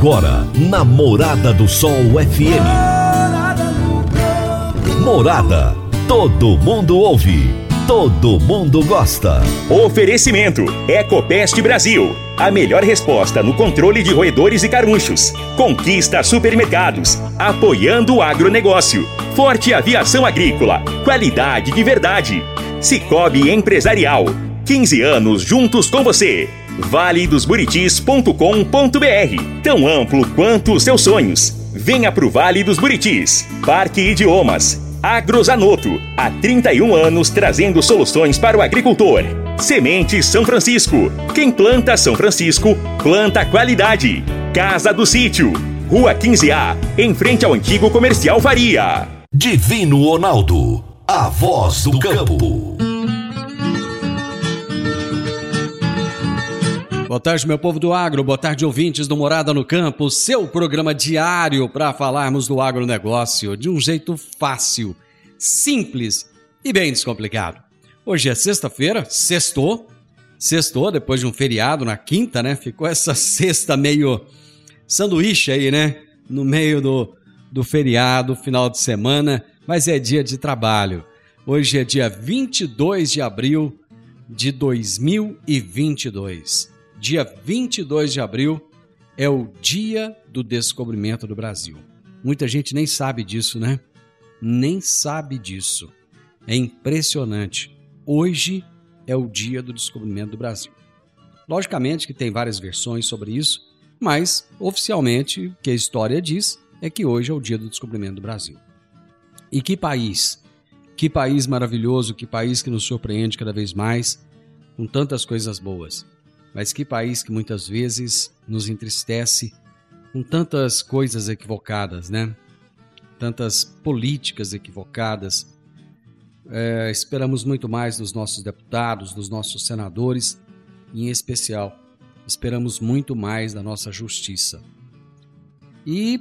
Agora, na Morada do Sol FM. Morada. Todo mundo ouve. Todo mundo gosta. Oferecimento: Ecopest Brasil. A melhor resposta no controle de roedores e carunchos. Conquista supermercados. Apoiando o agronegócio. Forte aviação agrícola. Qualidade de verdade. Cicobi Empresarial. 15 anos juntos com você. valedosburitis.com.br Tão amplo quanto os seus sonhos. Venha pro Vale dos Buritis. Parque Idiomas. Agrozanoto. Há 31 anos trazendo soluções para o agricultor. Semente São Francisco. Quem planta São Francisco, planta qualidade. Casa do Sítio. Rua 15A, em frente ao antigo comercial Varia. Divino Ronaldo. A voz do campo. Boa tarde, meu povo do agro, boa tarde, ouvintes do Morada no Campo, seu programa diário para falarmos do agronegócio de um jeito fácil, simples e bem descomplicado. Hoje é sexta-feira, sextou, sextou depois de um feriado na quinta, né? Ficou essa sexta meio sanduíche aí, né? No meio do, do feriado, final de semana, mas é dia de trabalho. Hoje é dia 22 de abril de 2022 dia 22 de abril, é o dia do descobrimento do Brasil. Muita gente nem sabe disso, né? Nem sabe disso. É impressionante. Hoje é o dia do descobrimento do Brasil. Logicamente que tem várias versões sobre isso, mas oficialmente o que a história diz é que hoje é o dia do descobrimento do Brasil. E que país! Que país maravilhoso, que país que nos surpreende cada vez mais com tantas coisas boas. Mas que país que muitas vezes nos entristece com tantas coisas equivocadas, né? Tantas políticas equivocadas. É, esperamos muito mais dos nossos deputados, dos nossos senadores, e em especial, esperamos muito mais da nossa justiça. E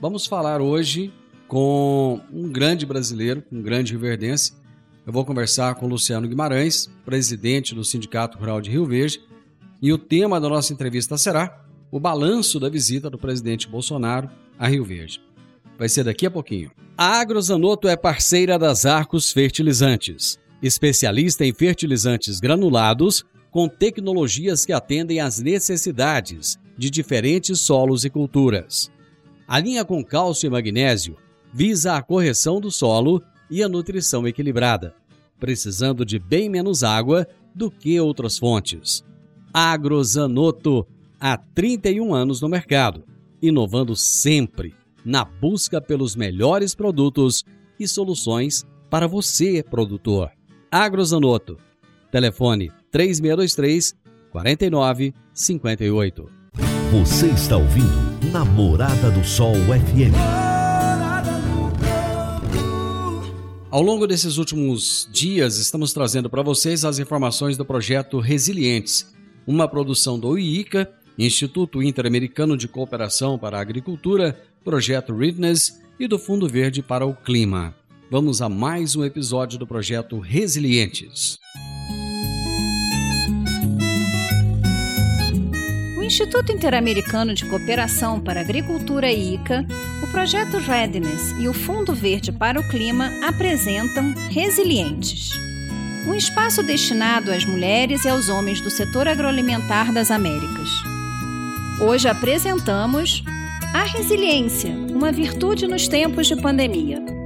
vamos falar hoje com um grande brasileiro, um grande riverdense. Eu vou conversar com Luciano Guimarães, presidente do Sindicato Rural de Rio Verde, e o tema da nossa entrevista será o balanço da visita do presidente Bolsonaro a Rio Verde. Vai ser daqui a pouquinho. A Agrozanoto é parceira das Arcos Fertilizantes, especialista em fertilizantes granulados com tecnologias que atendem às necessidades de diferentes solos e culturas. A linha com cálcio e magnésio visa a correção do solo e a nutrição equilibrada, precisando de bem menos água do que outras fontes. Agrozanoto, há 31 anos no mercado, inovando sempre na busca pelos melhores produtos e soluções para você, produtor. Agrozanoto, telefone 3623 4958. Você está ouvindo Namorada do Sol FM. Ao longo desses últimos dias, estamos trazendo para vocês as informações do projeto Resilientes uma produção do IICA, Instituto Interamericano de Cooperação para a Agricultura, Projeto Readiness e do Fundo Verde para o Clima. Vamos a mais um episódio do projeto Resilientes. O Instituto Interamericano de Cooperação para a Agricultura ICA, o Projeto Readiness e o Fundo Verde para o Clima apresentam Resilientes um espaço destinado às mulheres e aos homens do setor agroalimentar das Américas. Hoje apresentamos a resiliência, uma virtude nos tempos de pandemia.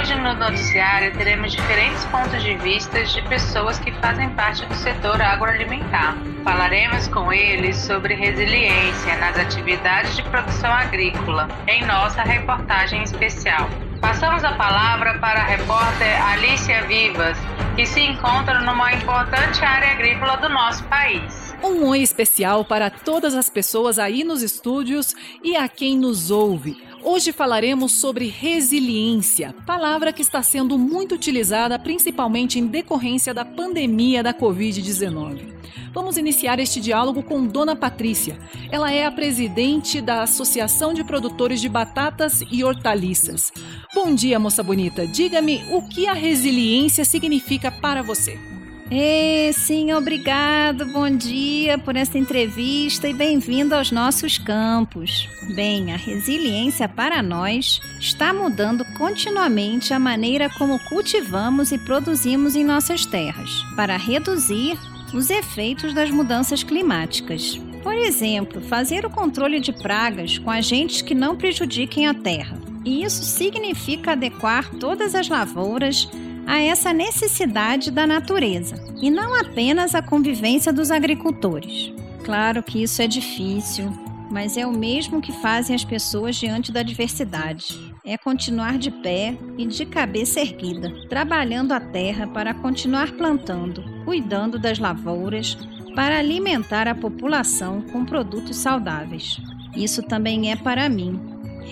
Hoje no noticiário teremos diferentes pontos de vista de pessoas que fazem parte do setor agroalimentar. Falaremos com eles sobre resiliência nas atividades de produção agrícola em nossa reportagem especial. Passamos a palavra para a repórter Alicia Vivas, que se encontra numa importante área agrícola do nosso país. Um oi especial para todas as pessoas aí nos estúdios e a quem nos ouve. Hoje falaremos sobre resiliência, palavra que está sendo muito utilizada principalmente em decorrência da pandemia da Covid-19. Vamos iniciar este diálogo com Dona Patrícia. Ela é a presidente da Associação de Produtores de Batatas e Hortaliças. Bom dia, moça bonita. Diga-me o que a resiliência significa para você. É, sim, obrigado. Bom dia por esta entrevista e bem-vindo aos nossos campos. Bem, a resiliência para nós está mudando continuamente a maneira como cultivamos e produzimos em nossas terras, para reduzir os efeitos das mudanças climáticas. Por exemplo, fazer o controle de pragas com agentes que não prejudiquem a terra. E isso significa adequar todas as lavouras a essa necessidade da natureza e não apenas a convivência dos agricultores. Claro que isso é difícil, mas é o mesmo que fazem as pessoas diante da adversidade. É continuar de pé e de cabeça erguida, trabalhando a terra para continuar plantando, cuidando das lavouras, para alimentar a população com produtos saudáveis. Isso também é para mim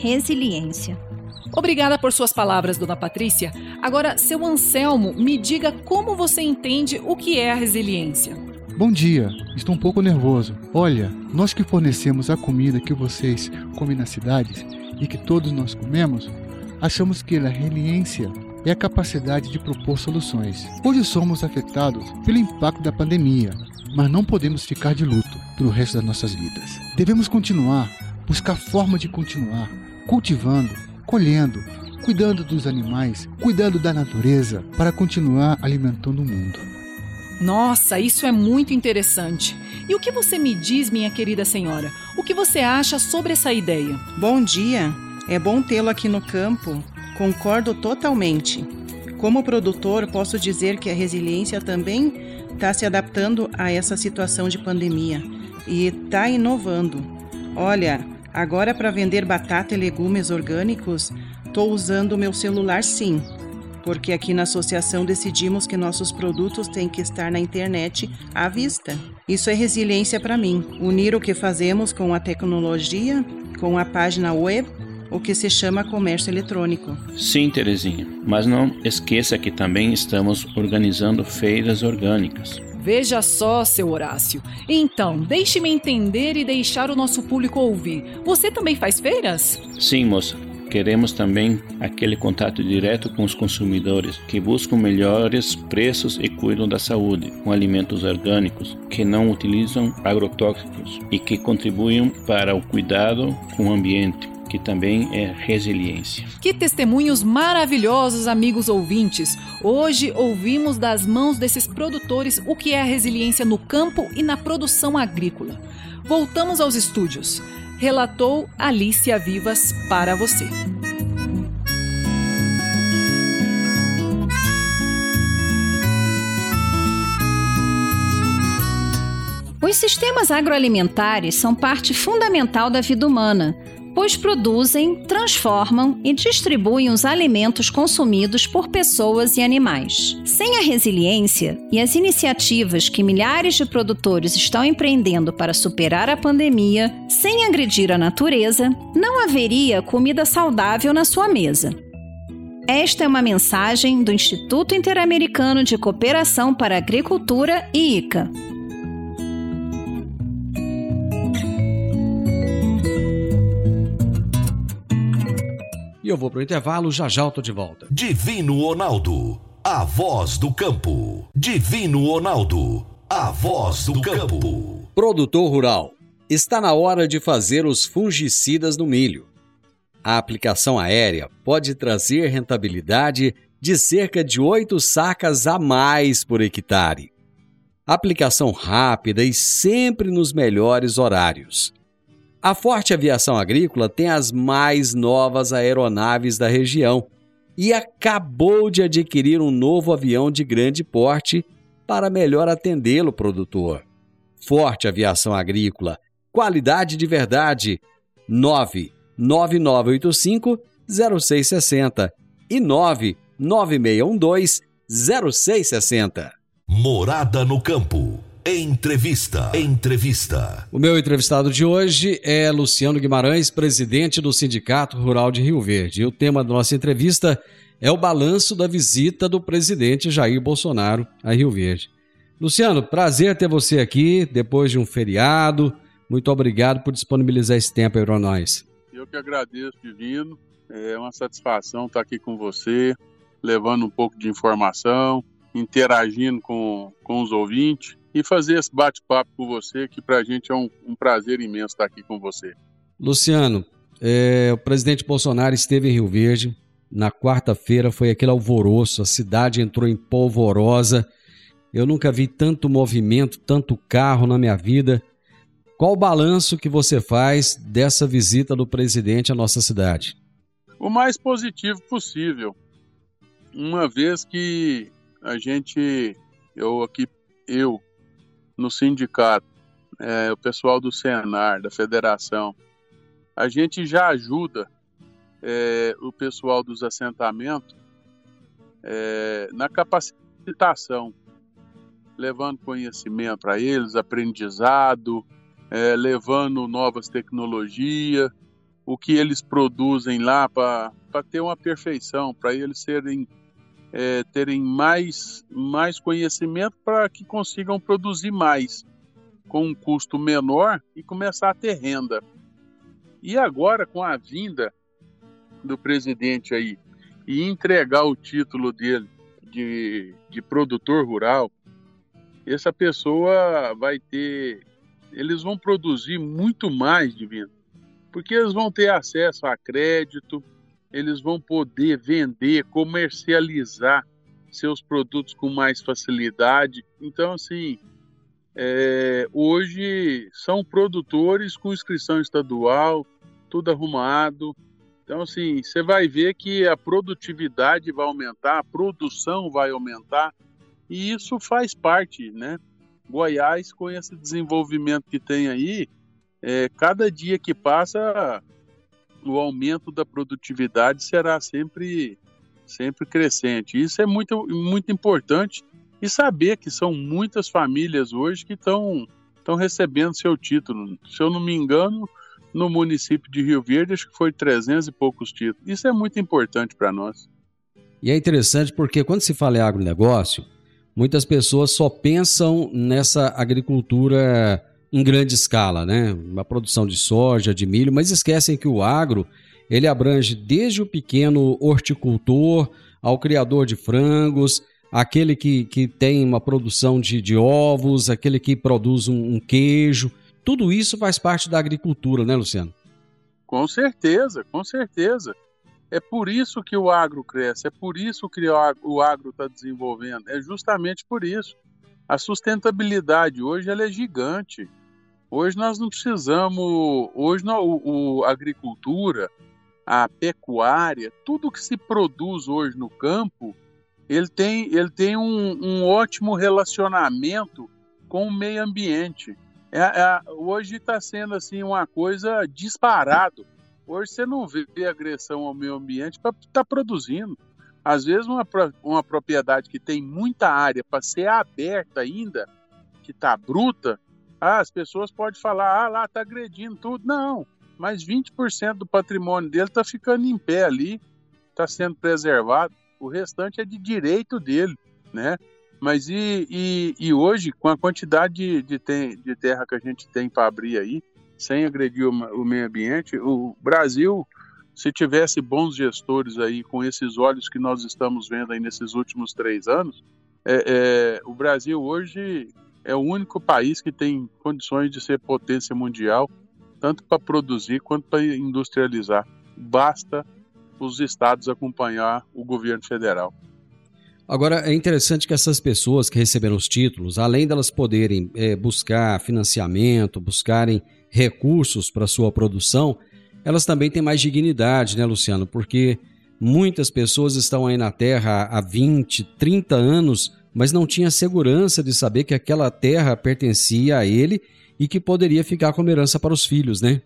resiliência. Obrigada por suas palavras, dona Patrícia. Agora, seu Anselmo, me diga como você entende o que é a resiliência. Bom dia, estou um pouco nervoso. Olha, nós que fornecemos a comida que vocês comem nas cidades e que todos nós comemos, achamos que a resiliência é a capacidade de propor soluções. Hoje somos afetados pelo impacto da pandemia, mas não podemos ficar de luto pelo resto das nossas vidas. Devemos continuar, buscar forma de continuar, cultivando, colhendo, cuidando dos animais, cuidando da natureza, para continuar alimentando o mundo. Nossa, isso é muito interessante. E o que você me diz, minha querida senhora? O que você acha sobre essa ideia? Bom dia. É bom tê-lo aqui no campo. Concordo totalmente. Como produtor, posso dizer que a resiliência também está se adaptando a essa situação de pandemia e está inovando. Olha, Agora, para vender batata e legumes orgânicos, estou usando o meu celular sim, porque aqui na associação decidimos que nossos produtos têm que estar na internet à vista. Isso é resiliência para mim, unir o que fazemos com a tecnologia, com a página web o que se chama comércio eletrônico. Sim, Terezinha, mas não esqueça que também estamos organizando feiras orgânicas. Veja só, seu Horácio. Então, deixe-me entender e deixar o nosso público ouvir. Você também faz feiras? Sim, moça. Queremos também aquele contato direto com os consumidores que buscam melhores preços e cuidam da saúde, com alimentos orgânicos que não utilizam agrotóxicos e que contribuem para o cuidado com o ambiente que também é resiliência. Que testemunhos maravilhosos, amigos ouvintes! Hoje ouvimos das mãos desses produtores o que é a resiliência no campo e na produção agrícola. Voltamos aos estúdios. Relatou Alicia Vivas para você. Os sistemas agroalimentares são parte fundamental da vida humana pois produzem, transformam e distribuem os alimentos consumidos por pessoas e animais. Sem a resiliência e as iniciativas que milhares de produtores estão empreendendo para superar a pandemia, sem agredir a natureza, não haveria comida saudável na sua mesa. Esta é uma mensagem do Instituto Interamericano de Cooperação para a Agricultura, ICA. E eu vou pro intervalo, já já eu tô de volta. Divino Ronaldo, a voz do campo. Divino Ronaldo, a voz do campo. Produtor rural, está na hora de fazer os fungicidas no milho. A aplicação aérea pode trazer rentabilidade de cerca de 8 sacas a mais por hectare. Aplicação rápida e sempre nos melhores horários. A Forte Aviação Agrícola tem as mais novas aeronaves da região e acabou de adquirir um novo avião de grande porte para melhor atendê-lo, produtor. Forte Aviação Agrícola, qualidade de verdade. 99985 0660 e 99612 0660. Morada no campo. Entrevista. Entrevista. O meu entrevistado de hoje é Luciano Guimarães, presidente do Sindicato Rural de Rio Verde. E o tema da nossa entrevista é o balanço da visita do presidente Jair Bolsonaro a Rio Verde. Luciano, prazer ter você aqui depois de um feriado. Muito obrigado por disponibilizar esse tempo aí para nós. Eu que agradeço, Divino. É uma satisfação estar aqui com você, levando um pouco de informação, interagindo com, com os ouvintes e fazer esse bate-papo com você, que para a gente é um, um, prazer imenso estar aqui com você. Luciano, é, o presidente Bolsonaro esteve em Rio Verde. Na quarta-feira foi aquele alvoroço, a cidade entrou em polvorosa. Eu nunca vi tanto movimento, tanto carro na minha vida. Qual o balanço que você faz dessa visita do presidente à nossa cidade? O mais positivo possível. Uma vez que a gente, eu aqui, eu, no sindicato, é, o pessoal do Senar, da federação, a gente já ajuda é, o pessoal dos assentamentos é, na capacitação, levando conhecimento para eles, aprendizado, é, levando novas tecnologias, o que eles produzem lá para ter uma perfeição, para eles serem é, terem mais, mais conhecimento para que consigam produzir mais com um custo menor e começar a ter renda. E agora, com a vinda do presidente aí e entregar o título dele de, de produtor rural, essa pessoa vai ter. Eles vão produzir muito mais venda, porque eles vão ter acesso a crédito, eles vão poder vender, comercializar seus produtos com mais facilidade. Então, assim, é, hoje são produtores com inscrição estadual, tudo arrumado. Então, assim, você vai ver que a produtividade vai aumentar, a produção vai aumentar, e isso faz parte, né? Goiás, com esse desenvolvimento que tem aí, é, cada dia que passa, o aumento da produtividade será sempre, sempre crescente. Isso é muito, muito importante e saber que são muitas famílias hoje que estão estão recebendo seu título. Se eu não me engano, no município de Rio Verde, acho que foi 300 e poucos títulos. Isso é muito importante para nós. E é interessante porque quando se fala em agronegócio, muitas pessoas só pensam nessa agricultura em grande escala, né? Uma produção de soja, de milho, mas esquecem que o agro ele abrange desde o pequeno horticultor ao criador de frangos, aquele que, que tem uma produção de, de ovos, aquele que produz um, um queijo. Tudo isso faz parte da agricultura, né, Luciano? Com certeza, com certeza. É por isso que o agro cresce, é por isso que o agro está desenvolvendo, é justamente por isso. A sustentabilidade hoje ela é gigante. Hoje nós não precisamos, hoje não, o, o, a agricultura, a pecuária, tudo que se produz hoje no campo, ele tem, ele tem um, um ótimo relacionamento com o meio ambiente. É, é, hoje está sendo assim uma coisa disparado. Hoje você não vê agressão ao meio ambiente para estar tá produzindo. Às vezes uma, uma propriedade que tem muita área para ser aberta ainda, que está bruta, ah, as pessoas podem falar, ah, lá está agredindo tudo. Não, mas 20% do patrimônio dele está ficando em pé ali, está sendo preservado. O restante é de direito dele, né? Mas e, e, e hoje, com a quantidade de, de, de terra que a gente tem para abrir aí, sem agredir o, o meio ambiente, o Brasil, se tivesse bons gestores aí, com esses olhos que nós estamos vendo aí nesses últimos três anos, é, é, o Brasil hoje é o único país que tem condições de ser potência mundial, tanto para produzir quanto para industrializar. Basta os estados acompanhar o governo federal. Agora, é interessante que essas pessoas que receberam os títulos, além delas poderem é, buscar financiamento, buscarem recursos para sua produção, elas também têm mais dignidade, né, Luciano? Porque muitas pessoas estão aí na Terra há 20, 30 anos mas não tinha segurança de saber que aquela terra pertencia a ele e que poderia ficar como herança para os filhos, né?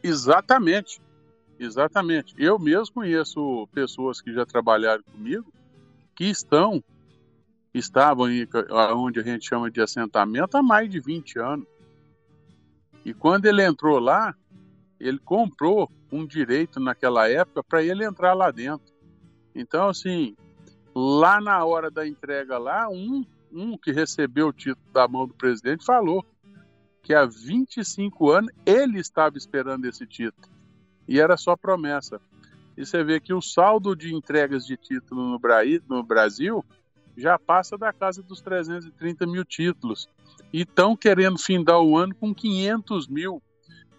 Exatamente, exatamente. Eu mesmo conheço pessoas que já trabalharam comigo que estão estavam em, onde a gente chama de assentamento há mais de 20 anos. E quando ele entrou lá, ele comprou um direito naquela época para ele entrar lá dentro. Então, assim, lá na hora da entrega lá, um, um que recebeu o título da mão do presidente falou que há 25 anos ele estava esperando esse título. E era só promessa. E você vê que o saldo de entregas de título no Brasil já passa da casa dos 330 mil títulos. E estão querendo findar o ano com 500 mil.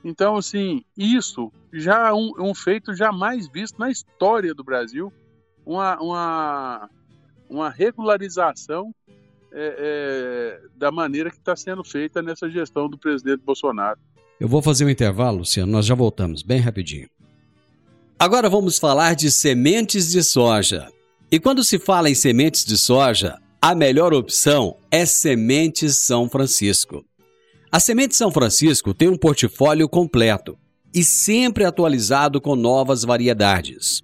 Então, assim, isso já é um, um feito jamais visto na história do Brasil. Uma, uma, uma regularização é, é, da maneira que está sendo feita nessa gestão do presidente Bolsonaro. Eu vou fazer um intervalo, Luciano, nós já voltamos, bem rapidinho. Agora vamos falar de sementes de soja. E quando se fala em sementes de soja, a melhor opção é Sementes São Francisco. A Semente São Francisco tem um portfólio completo e sempre atualizado com novas variedades.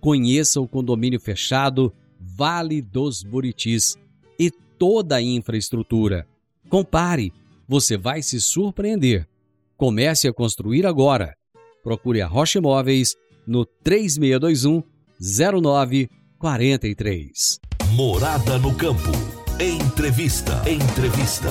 Conheça o condomínio fechado Vale dos Buritis e toda a infraestrutura. Compare, você vai se surpreender. Comece a construir agora. Procure a Rocha Imóveis no 3621 0943. Morada no campo. Entrevista. Entrevista.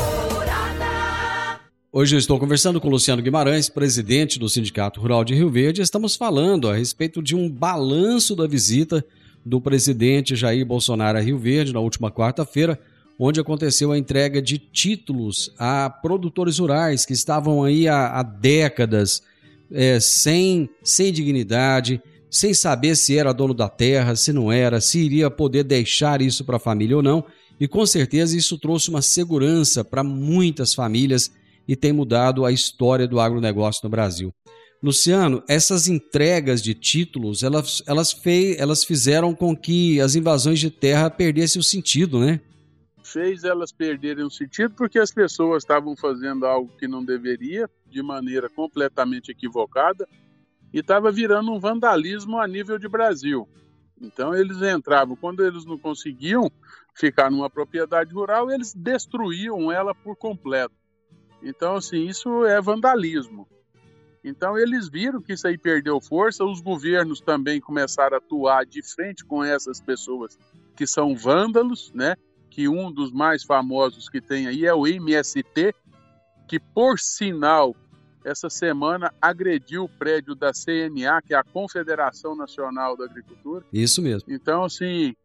Hoje eu estou conversando com Luciano Guimarães, presidente do Sindicato Rural de Rio Verde. Estamos falando a respeito de um balanço da visita do presidente Jair Bolsonaro a Rio Verde na última quarta-feira, onde aconteceu a entrega de títulos a produtores rurais que estavam aí há, há décadas é, sem, sem dignidade, sem saber se era dono da terra, se não era, se iria poder deixar isso para a família ou não. E com certeza isso trouxe uma segurança para muitas famílias e tem mudado a história do agronegócio no Brasil. Luciano, essas entregas de títulos, elas, elas, fei, elas fizeram com que as invasões de terra perdessem o sentido, né? Fez elas perderem o sentido porque as pessoas estavam fazendo algo que não deveria, de maneira completamente equivocada e estava virando um vandalismo a nível de Brasil. Então eles entravam, quando eles não conseguiam ficar numa propriedade rural, eles destruíam ela por completo. Então, assim, isso é vandalismo. Então eles viram que isso aí perdeu força, os governos também começaram a atuar de frente com essas pessoas que são vândalos, né? Que um dos mais famosos que tem aí é o MST, que por sinal essa semana agrediu o prédio da CNA, que é a Confederação Nacional da Agricultura. Isso mesmo. Então, assim,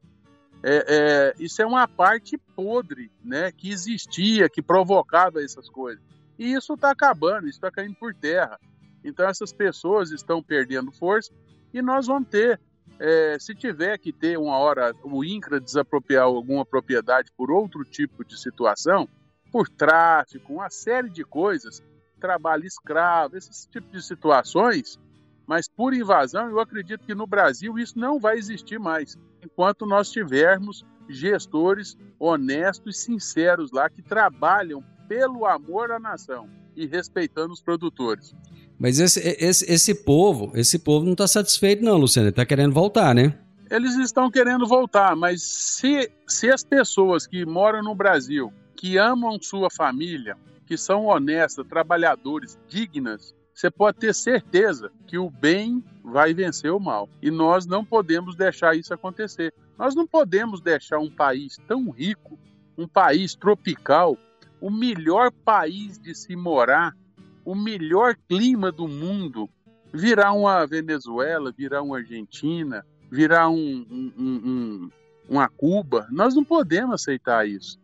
é, é, isso é uma parte podre, né, que existia, que provocava essas coisas. E isso está acabando, isso está caindo por terra. Então, essas pessoas estão perdendo força e nós vamos ter, é, se tiver que ter uma hora o INCRA desapropriar alguma propriedade por outro tipo de situação, por tráfico, uma série de coisas, trabalho escravo, esse tipo de situações, mas por invasão, eu acredito que no Brasil isso não vai existir mais, enquanto nós tivermos gestores honestos e sinceros lá que trabalham pelo amor à nação e respeitando os produtores. Mas esse, esse, esse povo, esse povo não está satisfeito não, Luciano, está querendo voltar, né? Eles estão querendo voltar, mas se, se as pessoas que moram no Brasil, que amam sua família, que são honestas, trabalhadores, dignas, você pode ter certeza que o bem vai vencer o mal. E nós não podemos deixar isso acontecer. Nós não podemos deixar um país tão rico um país tropical, o melhor país de se morar, o melhor clima do mundo, virar uma Venezuela, virar uma Argentina, virar um, um, um, uma Cuba. Nós não podemos aceitar isso.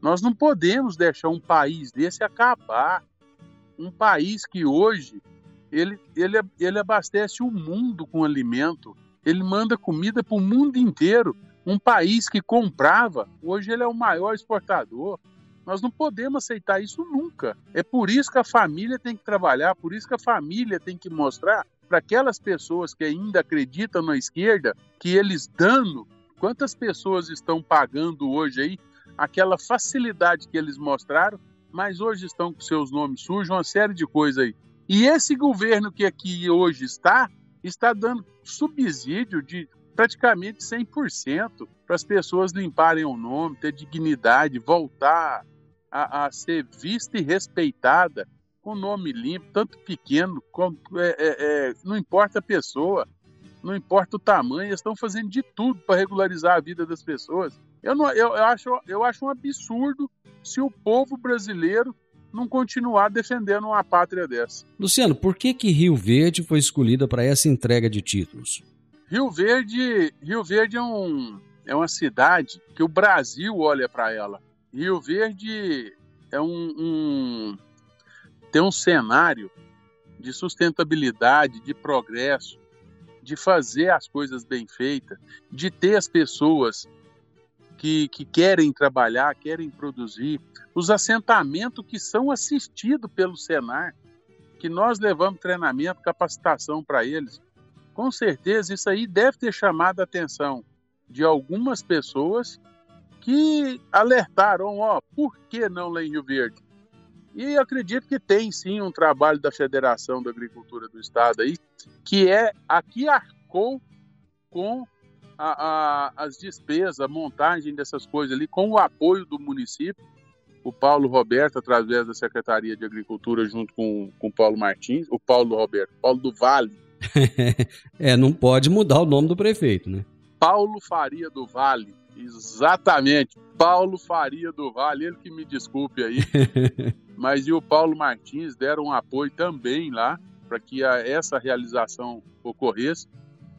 Nós não podemos deixar um país desse acabar. Um país que hoje ele, ele, ele abastece o mundo com alimento, ele manda comida para o mundo inteiro. Um país que comprava, hoje ele é o maior exportador. Nós não podemos aceitar isso nunca. É por isso que a família tem que trabalhar, por isso que a família tem que mostrar para aquelas pessoas que ainda acreditam na esquerda que eles dando, quantas pessoas estão pagando hoje aí aquela facilidade que eles mostraram, mas hoje estão com seus nomes sujos, uma série de coisas aí. E esse governo que aqui hoje está, está dando subsídio de praticamente 100% para as pessoas limparem o nome, ter dignidade, voltar a, a ser vista e respeitada com nome limpo, tanto pequeno, como, é, é, é, não importa a pessoa, não importa o tamanho, eles estão fazendo de tudo para regularizar a vida das pessoas. Eu, não, eu, eu, acho, eu acho um absurdo se o povo brasileiro não continuar defendendo uma pátria dessa. Luciano, por que, que Rio Verde foi escolhida para essa entrega de títulos? Rio Verde, Rio Verde é, um, é uma cidade que o Brasil olha para ela. Rio Verde é um, um tem um cenário de sustentabilidade, de progresso, de fazer as coisas bem feitas, de ter as pessoas que, que querem trabalhar, querem produzir, os assentamentos que são assistidos pelo Senar, que nós levamos treinamento, capacitação para eles. Com certeza isso aí deve ter chamado a atenção de algumas pessoas que alertaram, ó, por que não lá em Rio Verde? E acredito que tem sim um trabalho da Federação da Agricultura do Estado aí, que é aqui arcou com a, a, as despesas, a montagem dessas coisas ali, com o apoio do município, o Paulo Roberto, através da Secretaria de Agricultura, junto com, com o Paulo Martins, o Paulo Roberto, Paulo do Vale. é, não pode mudar o nome do prefeito, né? Paulo Faria do Vale, exatamente, Paulo Faria do Vale, ele que me desculpe aí, mas e o Paulo Martins deram um apoio também lá para que a, essa realização ocorresse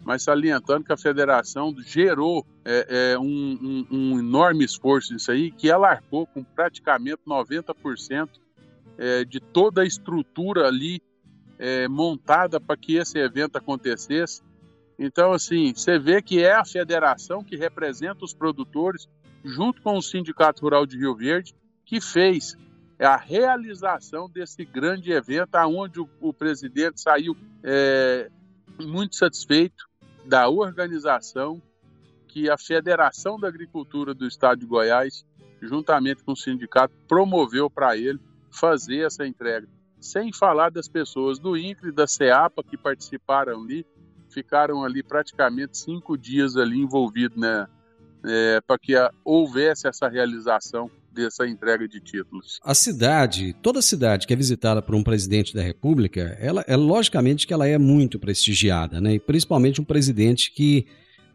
mas salientando que a federação gerou é, é, um, um, um, enorme esforço nisso aí, que ela arcou com praticamente 90% é, de toda a estrutura ali é, montada para que esse evento acontecesse. Então, assim, você vê que é a federação que representa os produtores, junto com o Sindicato Rural de Rio Verde, que fez a realização desse grande evento, aonde o, o presidente saiu é, muito satisfeito, da organização que a Federação da Agricultura do Estado de Goiás, juntamente com o sindicato, promoveu para ele fazer essa entrega. Sem falar das pessoas do INCRE e da CEAPA que participaram ali, ficaram ali praticamente cinco dias ali envolvidos né, é, para que a, houvesse essa realização dessa entrega de títulos. A cidade, toda cidade que é visitada por um presidente da República, ela é logicamente que ela é muito prestigiada, né? E principalmente um presidente que,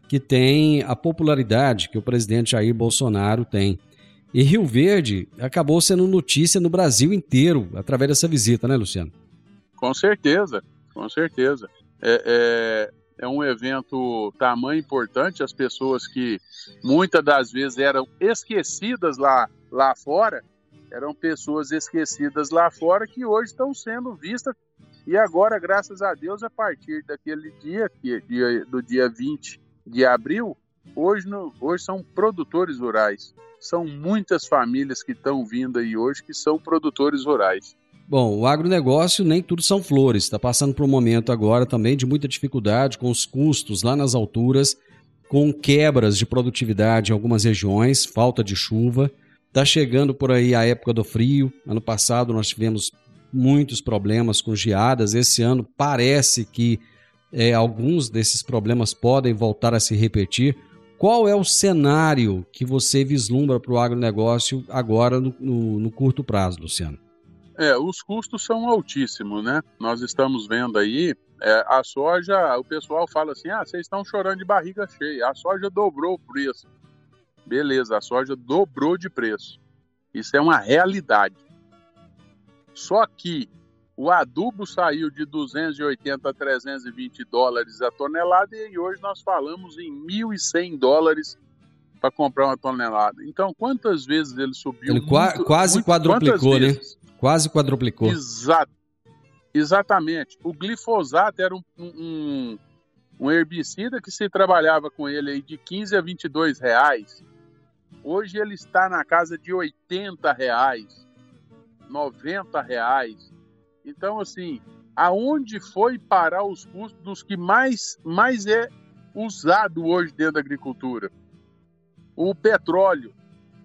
que tem a popularidade que o presidente Jair Bolsonaro tem. E Rio Verde acabou sendo notícia no Brasil inteiro através dessa visita, né, Luciano? Com certeza, com certeza. É, é, é um evento tamanho importante, as pessoas que muitas das vezes eram esquecidas lá lá fora, eram pessoas esquecidas lá fora que hoje estão sendo vistas. E agora, graças a Deus, a partir daquele dia, que, dia do dia 20 de abril, hoje, no, hoje são produtores rurais. São muitas famílias que estão vindo aí hoje que são produtores rurais. Bom, o agronegócio nem tudo são flores. Está passando por um momento agora também de muita dificuldade com os custos lá nas alturas, com quebras de produtividade em algumas regiões, falta de chuva. Está chegando por aí a época do frio. Ano passado nós tivemos muitos problemas com geadas. Esse ano parece que é, alguns desses problemas podem voltar a se repetir. Qual é o cenário que você vislumbra para o agronegócio agora no, no, no, curto prazo, Luciano? É, os custos são altíssimos, né? Nós estamos vendo aí é, a soja, o pessoal fala assim: ah, vocês estão chorando de barriga cheia. A soja dobrou o preço Beleza, a soja dobrou de preço. Isso é uma realidade. Só que o adubo saiu de 280 a 320 dólares a tonelada e hoje nós falamos em 1.100 dólares para comprar uma tonelada. Então, quantas vezes ele subiu? Ele muito, quase muito, quadruplicou, né? Quase quadruplicou. Exato. Exatamente. O glifosato era um, um, um, herbicida que se trabalhava com ele aí de 15 a 22 reais. Hoje ele está na casa de 80 reais, 90 reais. Então, assim, aonde foi parar os custos dos que mais, mais é usado hoje dentro da agricultura? O petróleo.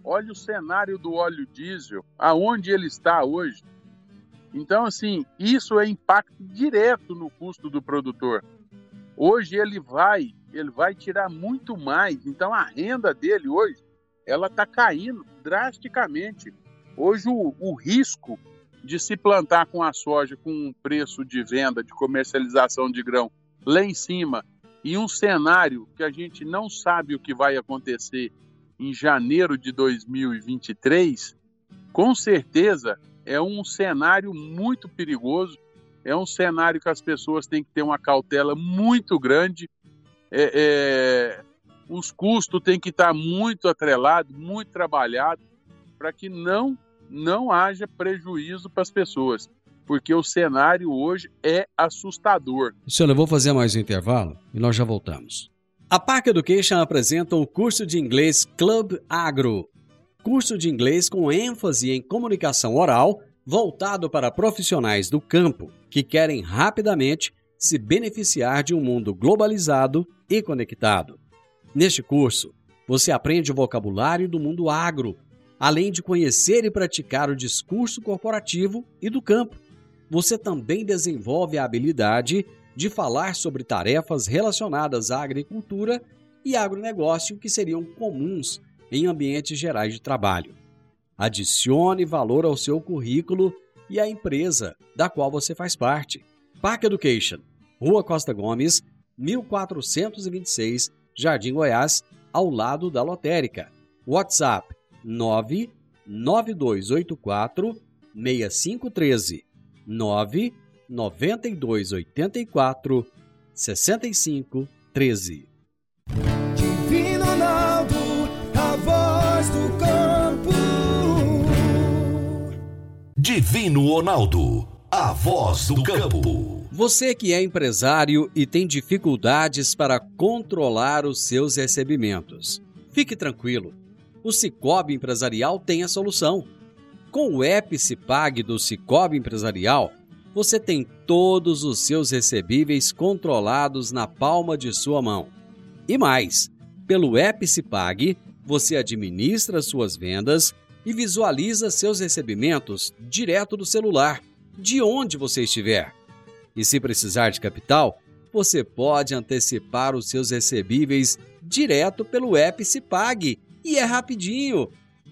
Olha o cenário do óleo diesel, aonde ele está hoje. Então, assim, isso é impacto direto no custo do produtor. Hoje ele vai, ele vai tirar muito mais. Então, a renda dele hoje, ela está caindo drasticamente. Hoje o, o risco de se plantar com a soja com um preço de venda, de comercialização de grão lá em cima, e um cenário que a gente não sabe o que vai acontecer em janeiro de 2023, com certeza é um cenário muito perigoso, é um cenário que as pessoas têm que ter uma cautela muito grande, é, é, os custos têm que estar muito atrelados, muito trabalhados, para que não não haja prejuízo para as pessoas, porque o cenário hoje é assustador. Senhor, eu vou fazer mais um intervalo e nós já voltamos. A Park Education apresenta o curso de inglês Club Agro, curso de inglês com ênfase em comunicação oral, voltado para profissionais do campo que querem rapidamente se beneficiar de um mundo globalizado e conectado. Neste curso, você aprende o vocabulário do mundo agro além de conhecer e praticar o discurso corporativo e do campo. Você também desenvolve a habilidade de falar sobre tarefas relacionadas à agricultura e agronegócio que seriam comuns em ambientes gerais de trabalho. Adicione valor ao seu currículo e à empresa da qual você faz parte. Park Education, Rua Costa Gomes, 1426, Jardim Goiás, ao lado da lotérica. WhatsApp 99284 6513 99284 6513 Divino Ronaldo, a voz do campo. Divino Ronaldo, a voz do campo. Você que é empresário e tem dificuldades para controlar os seus recebimentos, fique tranquilo o Cicobi Empresarial tem a solução. Com o app do Cicobi Empresarial, você tem todos os seus recebíveis controlados na palma de sua mão. E mais, pelo app você administra suas vendas e visualiza seus recebimentos direto do celular, de onde você estiver. E se precisar de capital, você pode antecipar os seus recebíveis direto pelo app Cipag e é rapidinho.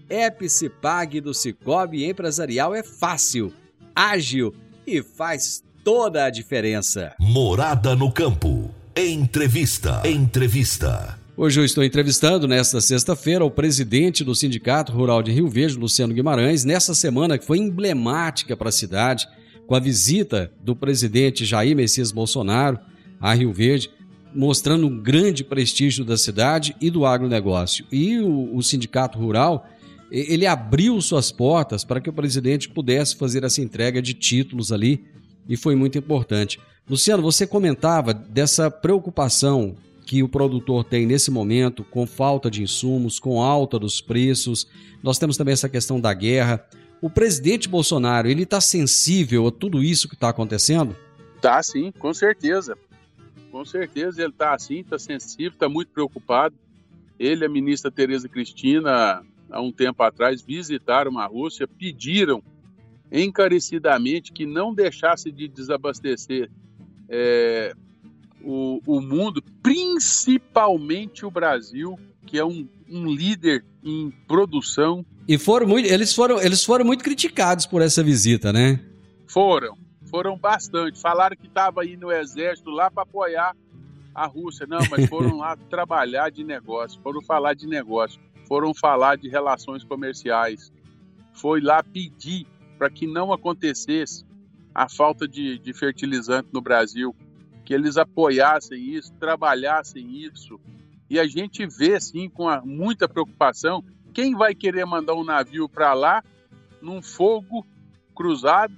Epicipag do Cicobi Empresarial é fácil, ágil e faz toda a diferença. Morada no campo. Entrevista. Entrevista. Hoje eu estou entrevistando, nesta sexta-feira, o presidente do Sindicato Rural de Rio Verde, Luciano Guimarães, nessa semana que foi emblemática para a cidade, com a visita do presidente Jair Messias Bolsonaro a Rio Verde mostrando um grande prestígio da cidade e do agronegócio. E o, o sindicato rural, ele abriu suas portas para que o presidente pudesse fazer essa entrega de títulos ali e foi muito importante. Luciano, você comentava dessa preocupação que o produtor tem nesse momento com falta de insumos, com alta dos preços. Nós temos também essa questão da guerra. O presidente Bolsonaro, ele está sensível a tudo isso que está acontecendo? Tá, sim, com certeza. Com certeza ele está assim, está sensível, está muito preocupado. Ele a ministra Tereza Cristina, há um tempo atrás, visitaram a Rússia, pediram encarecidamente que não deixasse de desabastecer é, o, o, mundo, principalmente o Brasil, que é um, um líder em produção. E foram muito, eles foram, eles foram muito criticados por essa visita, né? Foram, foram bastante. Falaram que estava aí no exército lá para apoiar a Rússia. Não, mas foram lá trabalhar de negócio, foram falar de negócio. foram falar de relações comerciais, foi lá pedir para que não acontecesse a falta de, de fertilizante no Brasil, que eles apoiassem isso, trabalhassem isso. E a gente vê, sim, com muita preocupação, quem vai querer mandar um navio para lá, num fogo cruzado,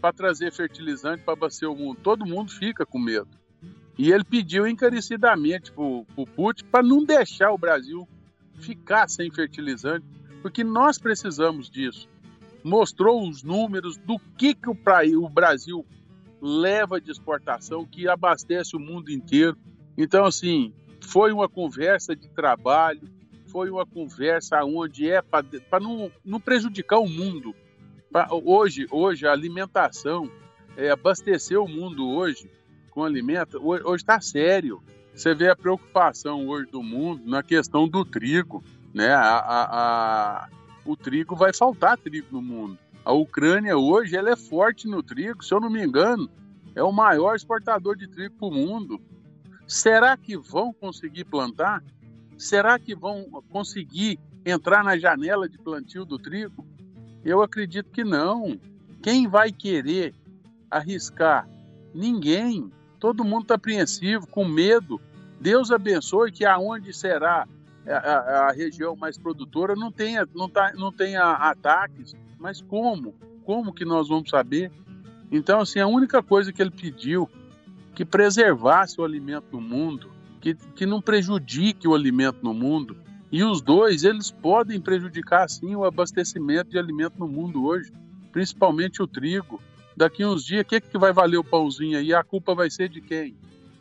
para trazer fertilizante para abastecer o mundo? Todo mundo fica com medo. E ele pediu encarecidamente para o Putin para não deixar o Brasil ficar sem fertilizante, porque nós precisamos disso. Mostrou os números do que, que o Brasil leva de exportação, que abastece o mundo inteiro. Então, assim, foi uma conversa de trabalho, foi uma conversa onde é para não, não prejudicar o mundo. Pra, hoje, hoje, a alimentação, é, abastecer o mundo hoje com alimento, hoje está sério. Você vê a preocupação hoje do mundo na questão do trigo. Né? A, a, a, o trigo vai faltar trigo no mundo. A Ucrânia hoje ela é forte no trigo, se eu não me engano, é o maior exportador de trigo para o mundo. Será que vão conseguir plantar? Será que vão conseguir entrar na janela de plantio do trigo? Eu acredito que não. Quem vai querer arriscar? Ninguém. Todo mundo está apreensivo, com medo. Deus abençoe que aonde será a, a, a região mais produtora não tenha, não tá, não tenha ataques. Mas como? Como que nós vamos saber? Então, assim, a única coisa que ele pediu que preservasse o alimento no mundo, que, que não prejudique o alimento no mundo. E os dois, eles podem prejudicar, sim, o abastecimento de alimento no mundo hoje, principalmente o trigo daqui uns dias, o que, que vai valer o pãozinho aí? A culpa vai ser de quem?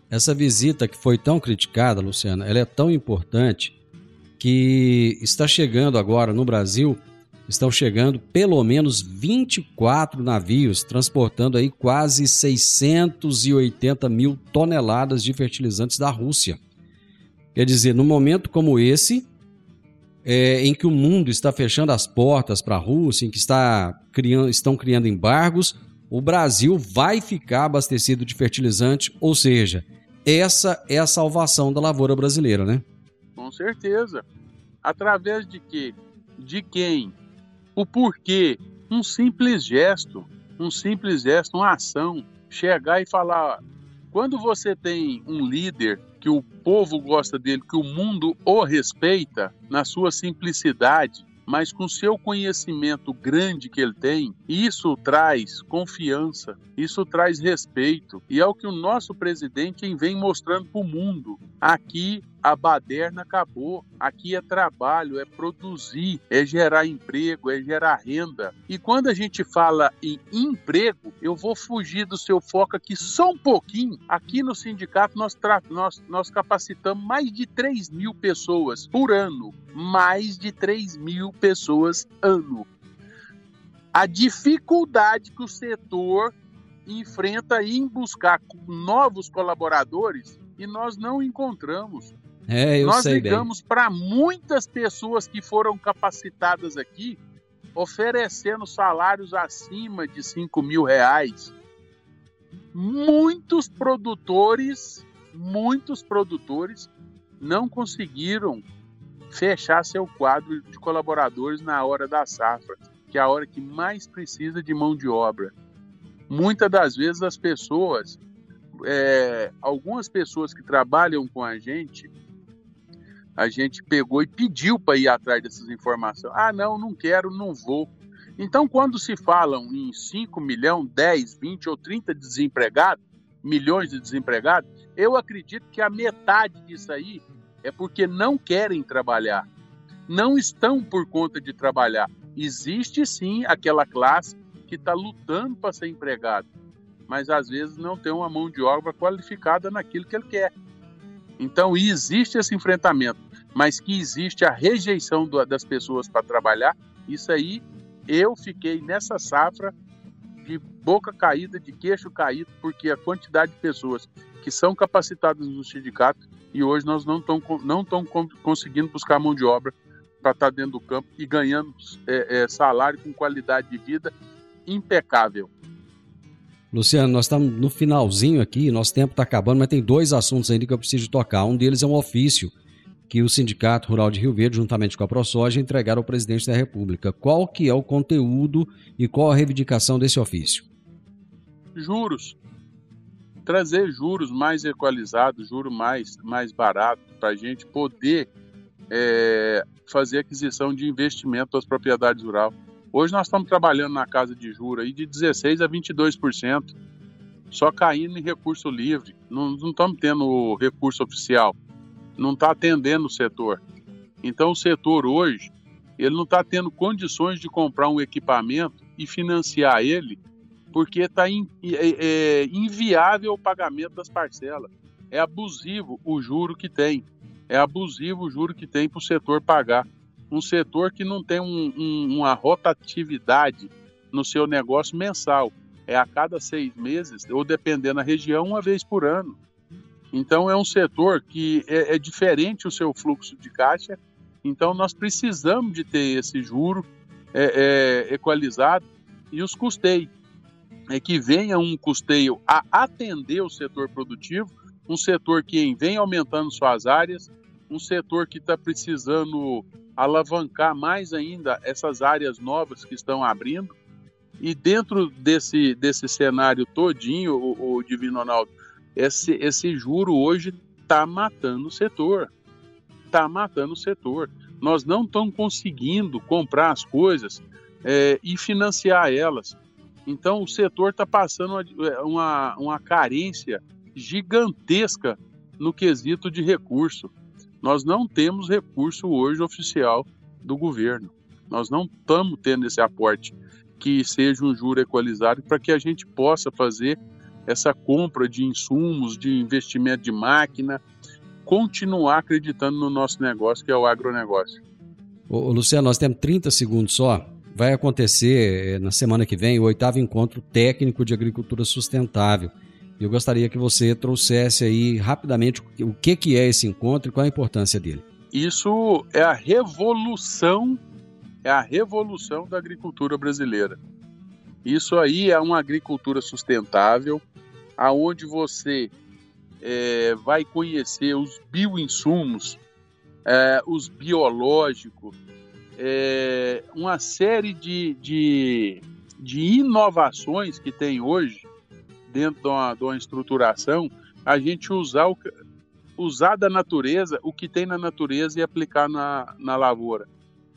Essa visita que foi tão criticada, Luciana, ela é tão importante que está chegando agora no Brasil, estão chegando pelo menos 24 navios transportando aí quase 680 mil toneladas de fertilizantes da Rússia. Quer dizer, num momento como esse, é, em que o mundo está fechando as portas para a Rússia, em que está criando, estão criando embargos, o Brasil vai ficar abastecido de fertilizante, ou seja, essa é a salvação da lavoura brasileira, né? Com certeza. Através de quê? De quem? O porquê? Um simples gesto, um simples gesto, uma ação. Chegar e falar: quando você tem um líder que o povo gosta dele, que o mundo o respeita na sua simplicidade, mas com seu conhecimento grande que ele tem, isso traz confiança, isso traz respeito. E é o que o nosso presidente vem mostrando para o mundo. Aqui a baderna acabou. Aqui é trabalho, é produzir, é gerar emprego, é gerar renda. E quando a gente fala em emprego, eu vou fugir do seu foco aqui só um pouquinho. Aqui no sindicato nós, nós, nós capacitamos mais de 3 mil pessoas por ano. Mais de 3 mil pessoas ano. A dificuldade que o setor enfrenta em buscar novos colaboradores e nós não encontramos. É, eu Nós sei ligamos para muitas pessoas que foram capacitadas aqui, oferecendo salários acima de 5 mil reais. Muitos produtores, muitos produtores não conseguiram fechar seu quadro de colaboradores na hora da safra, que é a hora que mais precisa de mão de obra. Muitas das vezes as pessoas, é, algumas pessoas que trabalham com a gente, a gente pegou e pediu para ir atrás dessas informações. Ah, não, não quero, não vou. Então, quando se falam em 5 milhões, 10, 20 ou 30 desempregados, milhões de desempregados, eu acredito que a metade disso aí é porque não querem trabalhar, não estão por conta de trabalhar. Existe sim aquela classe que está lutando para ser empregado, mas às vezes não tem uma mão de obra qualificada naquilo que ele quer. Então, existe esse enfrentamento mas que existe a rejeição do, das pessoas para trabalhar, isso aí eu fiquei nessa safra de boca caída, de queixo caído, porque a quantidade de pessoas que são capacitadas no sindicato e hoje nós não estamos não tão conseguindo buscar mão de obra para estar tá dentro do campo e ganhando é, é, salário com qualidade de vida impecável. Luciano, nós estamos no finalzinho aqui, nosso tempo está acabando, mas tem dois assuntos ainda que eu preciso tocar. Um deles é um ofício que o Sindicato Rural de Rio Verde, juntamente com a ProSoja, entregaram ao presidente da República. Qual que é o conteúdo e qual a reivindicação desse ofício? Juros. Trazer juros mais equalizados, juros mais, mais baratos, para a gente poder é, fazer aquisição de investimento das propriedades rurais. Hoje nós estamos trabalhando na casa de juros aí de 16% a 22%, só caindo em recurso livre. Não, não estamos tendo recurso oficial não está atendendo o setor. Então, o setor hoje, ele não está tendo condições de comprar um equipamento e financiar ele, porque está in, é, é, inviável o pagamento das parcelas. É abusivo o juro que tem. É abusivo o juro que tem para o setor pagar. Um setor que não tem um, um, uma rotatividade no seu negócio mensal. É a cada seis meses, ou dependendo da região, uma vez por ano. Então é um setor que é, é, diferente o seu fluxo de caixa. Então nós precisamos de ter esse juro é, é, equalizado e os custeios. É que venha um custeio a atender o setor produtivo, um setor que vem aumentando suas áreas, um setor que está precisando alavancar mais ainda essas áreas novas que estão abrindo. E dentro desse, desse cenário todinho, o, o Divino Ronaldo, esse, esse juro hoje está matando o setor. Está matando o setor. Nós não estamos conseguindo comprar as coisas é, e financiar elas. Então o setor está passando uma, uma, uma carência gigantesca no quesito de recurso. Nós não temos recurso hoje oficial do governo. Nós não estamos tendo esse aporte que seja um juro equalizado para que a gente possa fazer essa compra de insumos, de investimento de máquina, continuar acreditando no nosso negócio, que é o agronegócio. Ô, Luciano, nós temos 30 segundos só. Vai acontecer eh, na semana que vem o oitavo encontro técnico de agricultura sustentável. Eu gostaria que você trouxesse aí rapidamente o que, que é esse encontro e qual a importância dele. Isso é a revolução, é a revolução da agricultura brasileira. Isso aí é uma agricultura sustentável, aonde você é, vai conhecer os bioinsumos, é, os biológicos, é, uma série de, de, de, inovações que tem hoje dentro de uma, de uma estruturação, a gente usar, o, usar da natureza o que tem na natureza e aplicar na, na lavoura.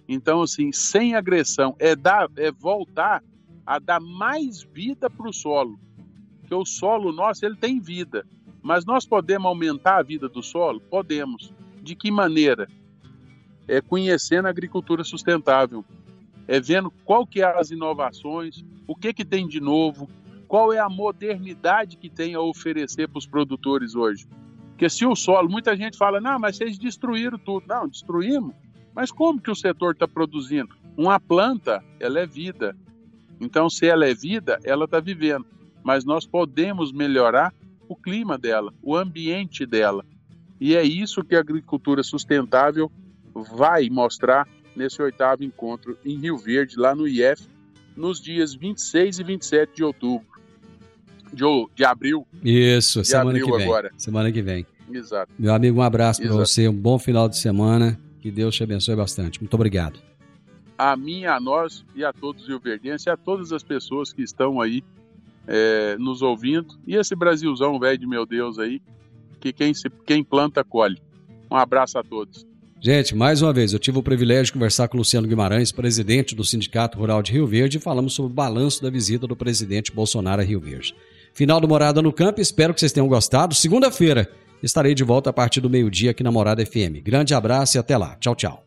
Então, assim, sem agressão, é, dar, é voltar a dar mais vida para o solo porque o solo nosso ele tem vida. Mas nós podemos aumentar a vida do solo? Podemos. De que maneira? É conhecendo a agricultura sustentável, é vendo qual que é as inovações, o que que tem de novo, qual é a modernidade que tem a oferecer para os produtores hoje. Porque se o solo, muita gente fala, não, mas vocês destruíram tudo. Não, destruímos. Mas como que o setor está produzindo? Uma planta, ela é vida. Então, se ela é vida, ela está vivendo mas nós podemos melhorar o clima dela, o ambiente dela. E é isso que a agricultura sustentável vai mostrar nesse oitavo encontro em Rio Verde, lá no IF, nos dias 26 e 27 de outubro. De, de abril. Isso, de semana abril que vem. Agora. Semana que vem. Exato. Meu amigo, um abraço para você, um bom final de semana. Que Deus te abençoe bastante. Muito obrigado. A mim, a nós e a todos os rioverdenses e a todas as pessoas que estão aí é, nos ouvindo. E esse Brasilzão velho de meu Deus aí, que quem, se, quem planta, colhe. Um abraço a todos. Gente, mais uma vez, eu tive o privilégio de conversar com o Luciano Guimarães, presidente do Sindicato Rural de Rio Verde, e falamos sobre o balanço da visita do presidente Bolsonaro a Rio Verde. Final do Morada no Campo, espero que vocês tenham gostado. Segunda-feira estarei de volta a partir do meio-dia aqui na Morada FM. Grande abraço e até lá. Tchau, tchau.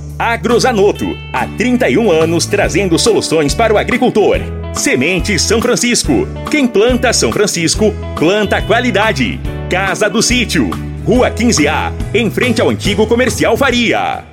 Agrozanoto. Há 31 anos trazendo soluções para o agricultor. Semente São Francisco. Quem planta São Francisco, planta qualidade. Casa do Sítio. Rua 15A, em frente ao antigo comercial Faria.